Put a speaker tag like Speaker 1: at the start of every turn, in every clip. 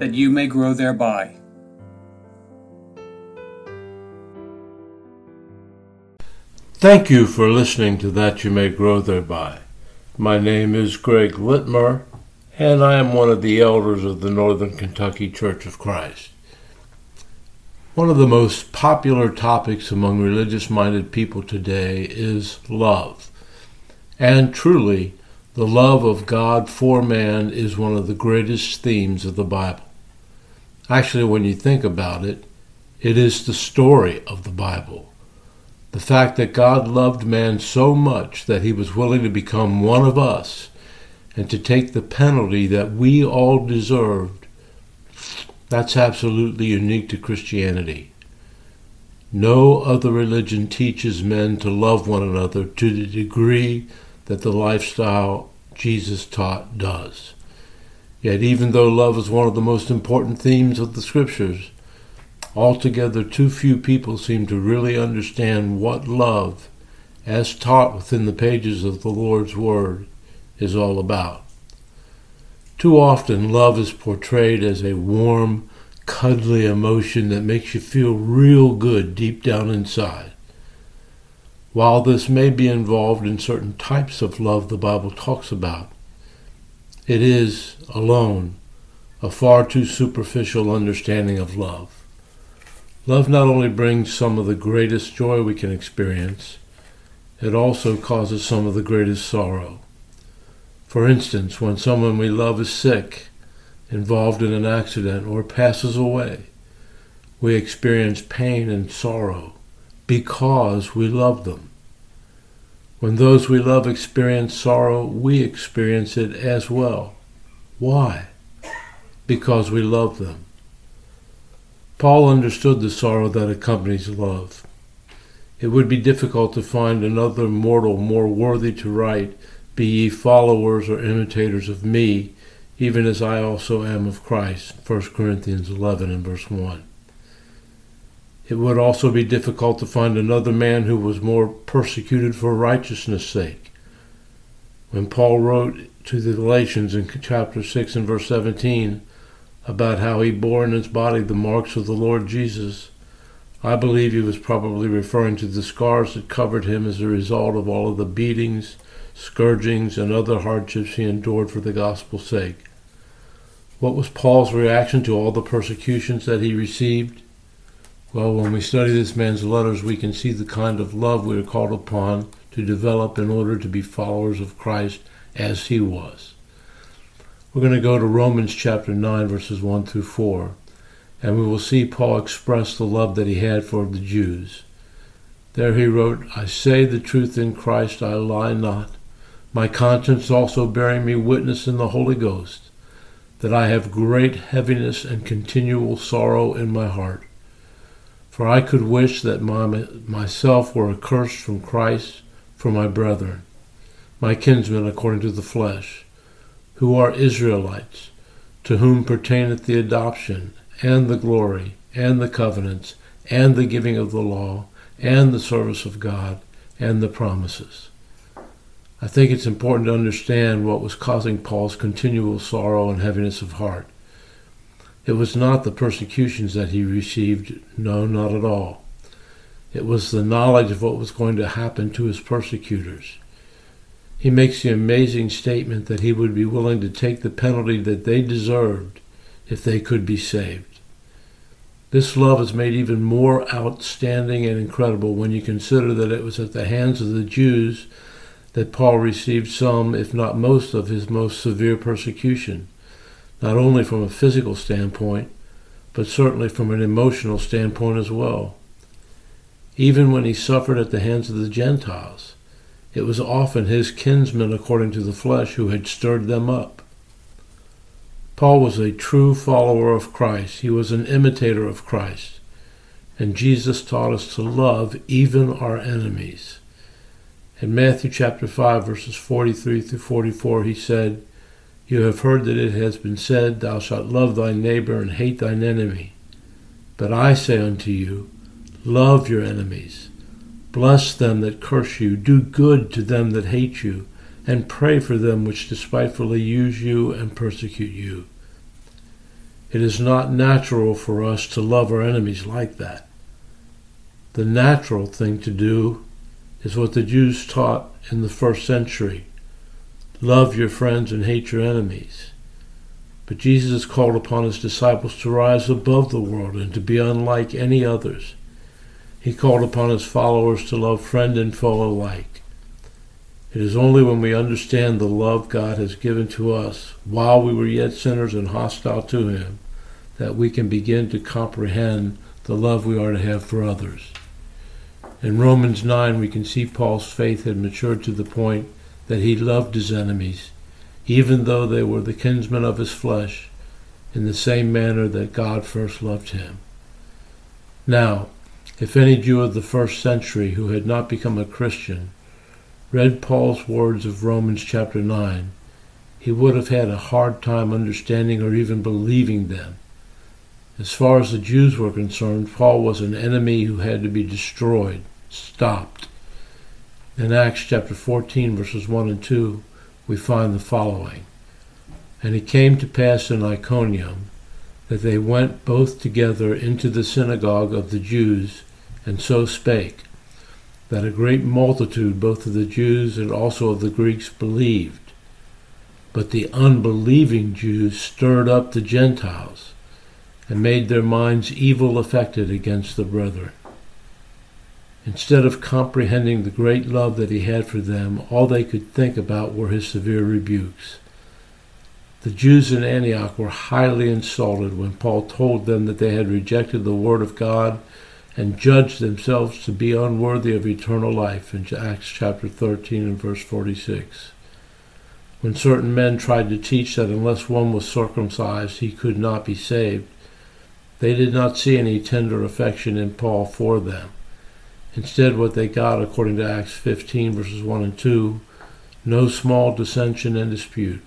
Speaker 1: that you may grow thereby.
Speaker 2: Thank you for listening to That You May Grow Thereby. My name is Greg Litmer, and I am one of the elders of the Northern Kentucky Church of Christ. One of the most popular topics among religious minded people today is love. And truly, the love of God for man is one of the greatest themes of the Bible. Actually, when you think about it, it is the story of the Bible. The fact that God loved man so much that he was willing to become one of us and to take the penalty that we all deserved, that's absolutely unique to Christianity. No other religion teaches men to love one another to the degree that the lifestyle Jesus taught does. Yet, even though love is one of the most important themes of the Scriptures, altogether too few people seem to really understand what love, as taught within the pages of the Lord's Word, is all about. Too often, love is portrayed as a warm, cuddly emotion that makes you feel real good deep down inside. While this may be involved in certain types of love the Bible talks about, it is, alone, a far too superficial understanding of love. Love not only brings some of the greatest joy we can experience, it also causes some of the greatest sorrow. For instance, when someone we love is sick, involved in an accident, or passes away, we experience pain and sorrow because we love them. When those we love experience sorrow, we experience it as well. Why? Because we love them. Paul understood the sorrow that accompanies love. It would be difficult to find another mortal more worthy to write, Be ye followers or imitators of me, even as I also am of Christ. 1 Corinthians 11 and verse 1. It would also be difficult to find another man who was more persecuted for righteousness' sake. When Paul wrote to the Galatians in chapter 6 and verse 17 about how he bore in his body the marks of the Lord Jesus, I believe he was probably referring to the scars that covered him as a result of all of the beatings, scourgings, and other hardships he endured for the gospel's sake. What was Paul's reaction to all the persecutions that he received? Well, when we study this man's letters, we can see the kind of love we are called upon to develop in order to be followers of Christ as he was. We're going to go to Romans chapter 9, verses 1 through 4, and we will see Paul express the love that he had for the Jews. There he wrote, I say the truth in Christ, I lie not. My conscience also bearing me witness in the Holy Ghost, that I have great heaviness and continual sorrow in my heart. For I could wish that my, myself were accursed from Christ for my brethren, my kinsmen according to the flesh, who are Israelites, to whom pertaineth the adoption, and the glory, and the covenants, and the giving of the law, and the service of God, and the promises. I think it's important to understand what was causing Paul's continual sorrow and heaviness of heart. It was not the persecutions that he received, no, not at all. It was the knowledge of what was going to happen to his persecutors. He makes the amazing statement that he would be willing to take the penalty that they deserved if they could be saved. This love is made even more outstanding and incredible when you consider that it was at the hands of the Jews that Paul received some, if not most, of his most severe persecution not only from a physical standpoint, but certainly from an emotional standpoint as well. Even when he suffered at the hands of the Gentiles, it was often his kinsmen according to the flesh who had stirred them up. Paul was a true follower of Christ. He was an imitator of Christ. And Jesus taught us to love even our enemies. In Matthew chapter 5, verses 43 through 44, he said, You have heard that it has been said, Thou shalt love thy neighbor and hate thine enemy. But I say unto you, Love your enemies. Bless them that curse you. Do good to them that hate you. And pray for them which despitefully use you and persecute you. It is not natural for us to love our enemies like that. The natural thing to do is what the Jews taught in the first century love your friends and hate your enemies. But Jesus called upon his disciples to rise above the world and to be unlike any others. He called upon his followers to love friend and foe alike. It is only when we understand the love God has given to us while we were yet sinners and hostile to him that we can begin to comprehend the love we are to have for others. In Romans 9, we can see Paul's faith had matured to the point that he loved his enemies, even though they were the kinsmen of his flesh, in the same manner that God first loved him. Now, if any Jew of the first century who had not become a Christian read Paul's words of Romans chapter 9, he would have had a hard time understanding or even believing them. As far as the Jews were concerned, Paul was an enemy who had to be destroyed stopped. In Acts chapter 14, verses 1 and 2, we find the following And it came to pass in Iconium that they went both together into the synagogue of the Jews, and so spake, that a great multitude both of the Jews and also of the Greeks believed. But the unbelieving Jews stirred up the Gentiles, and made their minds evil affected against the brethren. Instead of comprehending the great love that he had for them, all they could think about were his severe rebukes. The Jews in Antioch were highly insulted when Paul told them that they had rejected the word of God and judged themselves to be unworthy of eternal life in Acts chapter 13 and verse 46. When certain men tried to teach that unless one was circumcised he could not be saved, they did not see any tender affection in Paul for them. Instead, what they got, according to Acts 15, verses 1 and 2, no small dissension and dispute.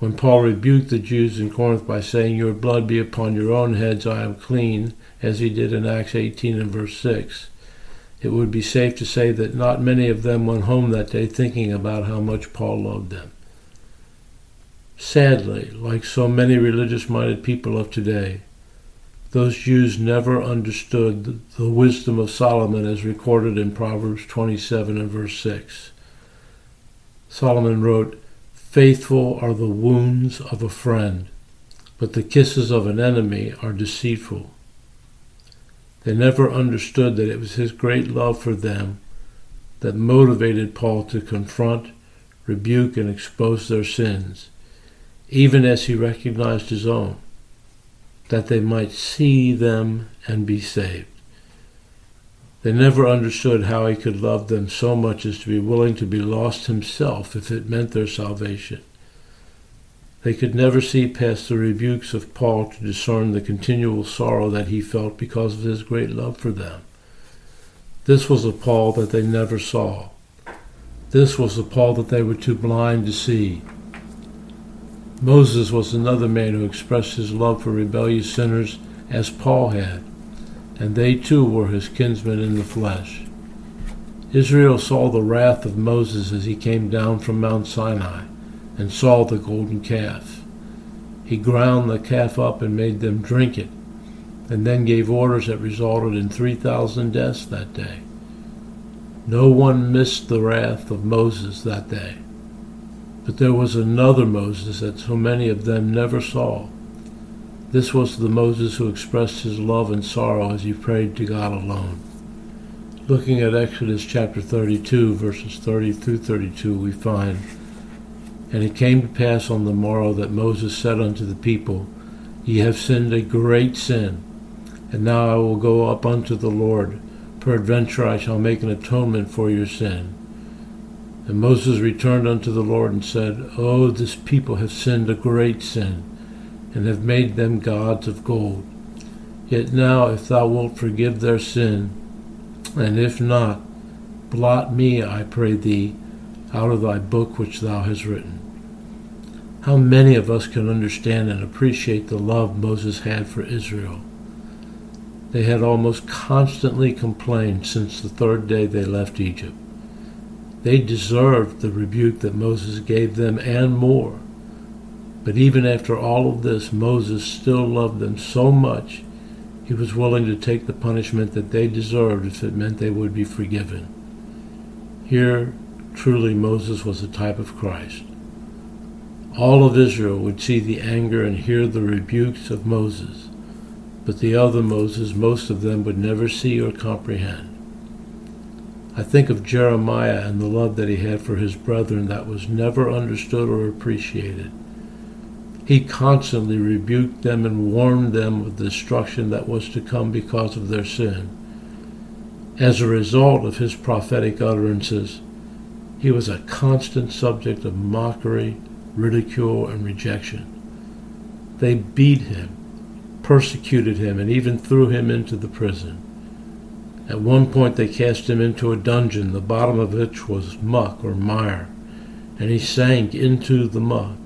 Speaker 2: When Paul rebuked the Jews in Corinth by saying, Your blood be upon your own heads, I am clean, as he did in Acts 18 and verse 6, it would be safe to say that not many of them went home that day thinking about how much Paul loved them. Sadly, like so many religious minded people of today, those Jews never understood the wisdom of Solomon as recorded in Proverbs 27 and verse 6. Solomon wrote, Faithful are the wounds of a friend, but the kisses of an enemy are deceitful. They never understood that it was his great love for them that motivated Paul to confront, rebuke, and expose their sins, even as he recognized his own that they might see them and be saved. They never understood how he could love them so much as to be willing to be lost himself if it meant their salvation. They could never see past the rebukes of Paul to discern the continual sorrow that he felt because of his great love for them. This was a Paul that they never saw. This was the Paul that they were too blind to see. Moses was another man who expressed his love for rebellious sinners as Paul had, and they too were his kinsmen in the flesh. Israel saw the wrath of Moses as he came down from Mount Sinai and saw the golden calf. He ground the calf up and made them drink it, and then gave orders that resulted in 3,000 deaths that day. No one missed the wrath of Moses that day. But there was another Moses that so many of them never saw. This was the Moses who expressed his love and sorrow as he prayed to God alone. Looking at Exodus chapter 32, verses 30 through 32, we find, And it came to pass on the morrow that Moses said unto the people, Ye have sinned a great sin, and now I will go up unto the Lord. Peradventure I shall make an atonement for your sin. And Moses returned unto the Lord and said, Oh, this people have sinned a great sin. and have made them gods of gold. Yet now, if thou wilt forgive their sin, and if not, blot me, I pray thee, out of thy book which thou hast written. How many of us can understand and appreciate the love Moses had for Israel? They had almost constantly complained since the third day they left Egypt. They deserved the rebuke that Moses gave them and more. But even after all of this, Moses still loved them so much, he was willing to take the punishment that they deserved if it meant they would be forgiven. Here, truly, Moses was a type of Christ. All of Israel would see the anger and hear the rebukes of Moses, but the other Moses, most of them would never see or comprehend. I think of Jeremiah and the love that he had for his brethren that was never understood or appreciated. He constantly rebuked them and warned them of the destruction that was to come because of their sin. As a result of his prophetic utterances, he was a constant subject of mockery, ridicule, and rejection. They beat him, persecuted him, and even threw him into the prison. At one point, they cast him into a dungeon, the bottom of which was muck or mire, and he sank into the muck.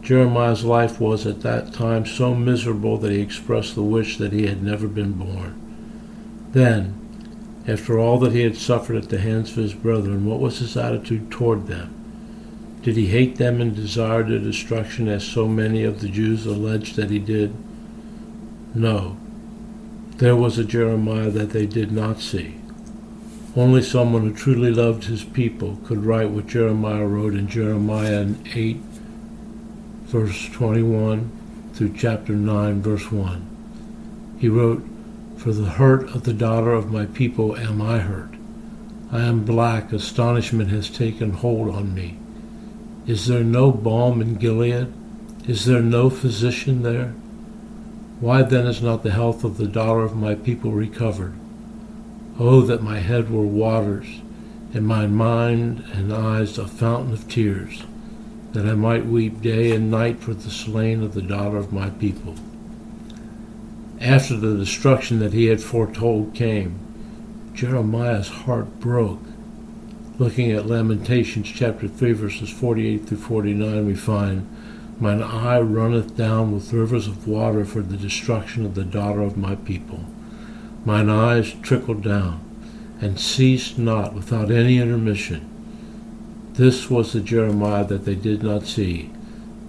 Speaker 2: Jeremiah's life was at that time so miserable that he expressed the wish that he had never been born. Then, after all that he had suffered at the hands of his brethren, what was his attitude toward them? Did he hate them and desire their destruction as so many of the Jews alleged that he did? No. There was a Jeremiah that they did not see. Only someone who truly loved his people could write what Jeremiah wrote in Jeremiah 8 verse 21 through chapter 9, verse 1. He wrote, For the hurt of the daughter of my people am I hurt. I am black, astonishment has taken hold on me. Is there no balm in Gilead? Is there no physician there? Why then is not the health of the daughter of my people recovered? Oh, that my head were waters, and my mind and eyes a fountain of tears that I might weep day and night for the slain of the daughter of my people. After the destruction that he had foretold came, Jeremiah's heart broke. Looking at Lamentations chapter 3, verses 48 through 49, we find, Mine eye runneth down with rivers of water for the destruction of the daughter of my people. Mine eyes trickled down, and ceased not without any intermission this was the Jeremiah that they did not see.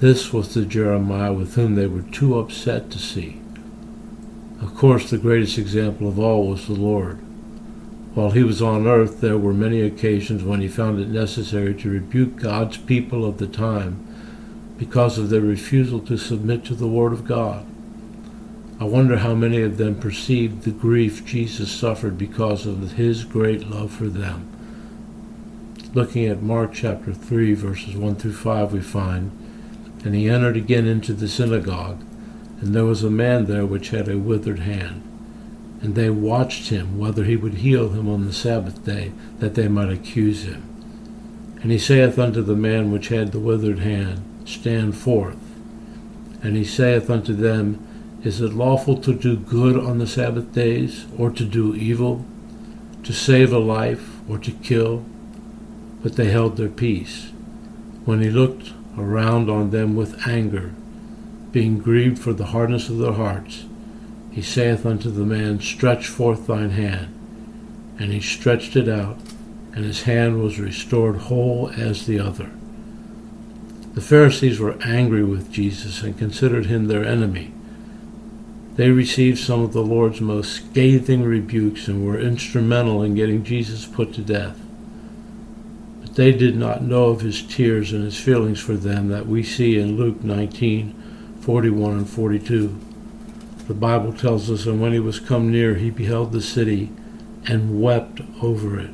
Speaker 2: This was the Jeremiah with whom they were too upset to see. Of course, the greatest example of all was the Lord. While he was on earth, there were many occasions when he found it necessary to rebuke God's people of the time because of their refusal to submit to the Word of God. I wonder how many of them perceived the grief Jesus suffered because of his great love for them looking at Mark chapter 3, verses 1 through 5, we find, And he entered again into the synagogue, and there was a man there which had a withered hand. And they watched him whether he would heal him on the Sabbath day, that they might accuse him. And he saith unto the man which had the withered hand, Stand forth. And he saith unto them, Is it lawful to do good on the Sabbath days, or to do evil, to save a life, or to kill? but they held their peace. When he looked around on them with anger, being grieved for the hardness of their hearts, he saith unto the man, Stretch forth thine hand. And he stretched it out, and his hand was restored whole as the other. The Pharisees were angry with Jesus and considered him their enemy. They received some of the Lord's most scathing rebukes and were instrumental in getting Jesus put to death. But they did not know of his tears and his feelings for them that we see in Luke 19 41 and 42. The Bible tells us, And when he was come near, he beheld the city and wept over it,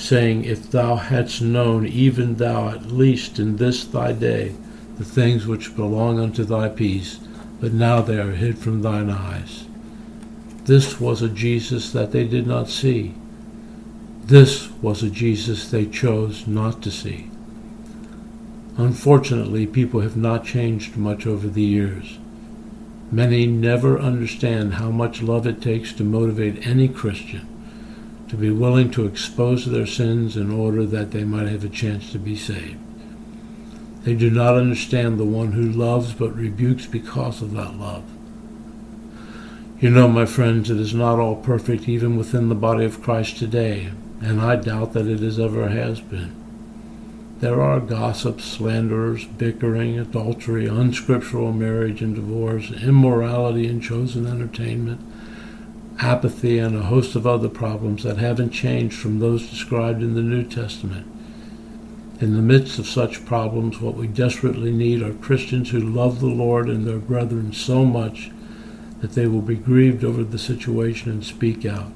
Speaker 2: saying, If thou hadst known, even thou at least in this thy day, the things which belong unto thy peace, but now they are hid from thine eyes. This was a Jesus that they did not see. This was a Jesus they chose not to see. Unfortunately, people have not changed much over the years. Many never understand how much love it takes to motivate any Christian to be willing to expose their sins in order that they might have a chance to be saved. They do not understand the one who loves but rebukes because of that love. You know, my friends, it is not all perfect even within the body of Christ today, and I doubt that it is ever has been. There are gossips, slanderers, bickering, adultery, unscriptural marriage and divorce, immorality and chosen entertainment, apathy, and a host of other problems that haven't changed from those described in the New Testament. In the midst of such problems, what we desperately need are Christians who love the Lord and their brethren so much that they will be grieved over the situation and speak out.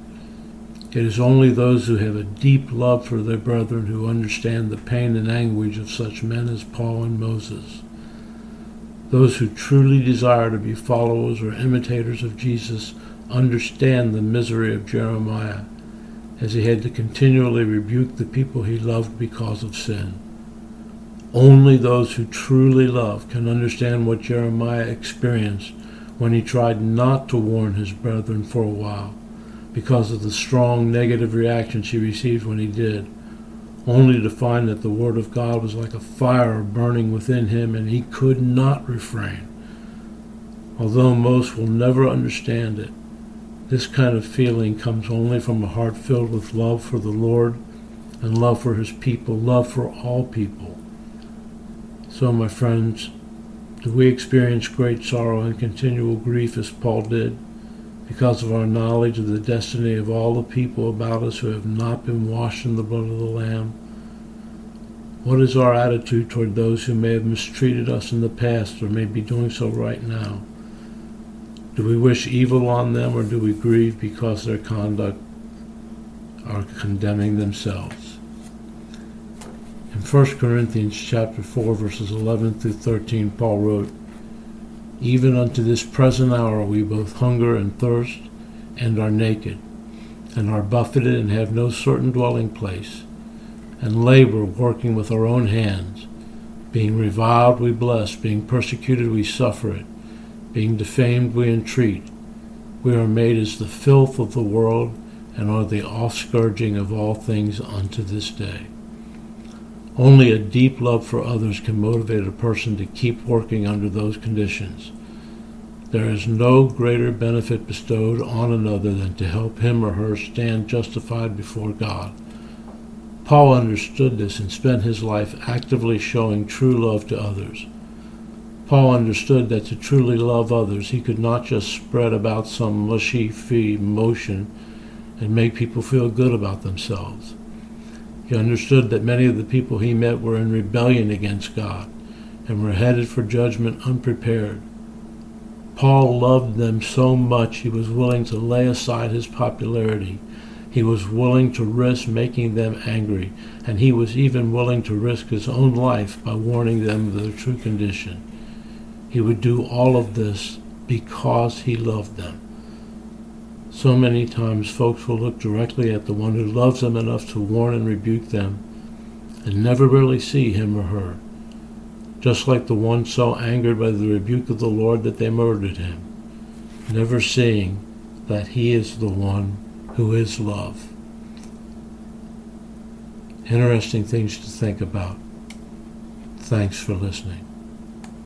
Speaker 2: It is only those who have a deep love for their brethren who understand the pain and anguish of such men as Paul and Moses. Those who truly desire to be followers or imitators of Jesus understand the misery of Jeremiah as he had to continually rebuke the people he loved because of sin. Only those who truly love can understand what Jeremiah experienced when he tried not to warn his brethren for a while because of the strong negative reactions he received when he did, only to find that the Word of God was like a fire burning within him and he could not refrain. Although most will never understand it, this kind of feeling comes only from a heart filled with love for the Lord and love for his people, love for all people. So, my friends, do we experience great sorrow and continual grief as Paul did? because of our knowledge of the destiny of all the people about us who have not been washed in the blood of the Lamb? What is our attitude toward those who may have mistreated us in the past or may be doing so right now? Do we wish evil on them or do we grieve because their conduct are condemning themselves? In 1 Corinthians chapter 4 verses 11 through 13 Paul wrote, even unto this present hour we both hunger and thirst, and are naked, and are buffeted, and have no certain dwelling place, and labor working with our own hands. Being reviled, we bless, being persecuted, we suffer it, being defamed, we entreat. We are made as the filth of the world, and are the offscourging of all things unto this day. Only a deep love for others can motivate a person to keep working under those conditions. There is no greater benefit bestowed on another than to help him or her stand justified before God. Paul understood this and spent his life actively showing true love to others. Paul understood that to truly love others, he could not just spread about some mushy fee motion and make people feel good about themselves. He understood that many of the people he met were in rebellion against God and were headed for judgment unprepared. Paul loved them so much he was willing to lay aside his popularity. He was willing to risk making them angry, and he was even willing to risk his own life by warning them of their true condition. He would do all of this because he loved them. So many times folks will look directly at the one who loves them enough to warn and rebuke them and never really see him or her, just like the one so angered by the rebuke of the Lord that they murdered him, never seeing that he is the one who is love. Interesting things to think about. Thanks for listening.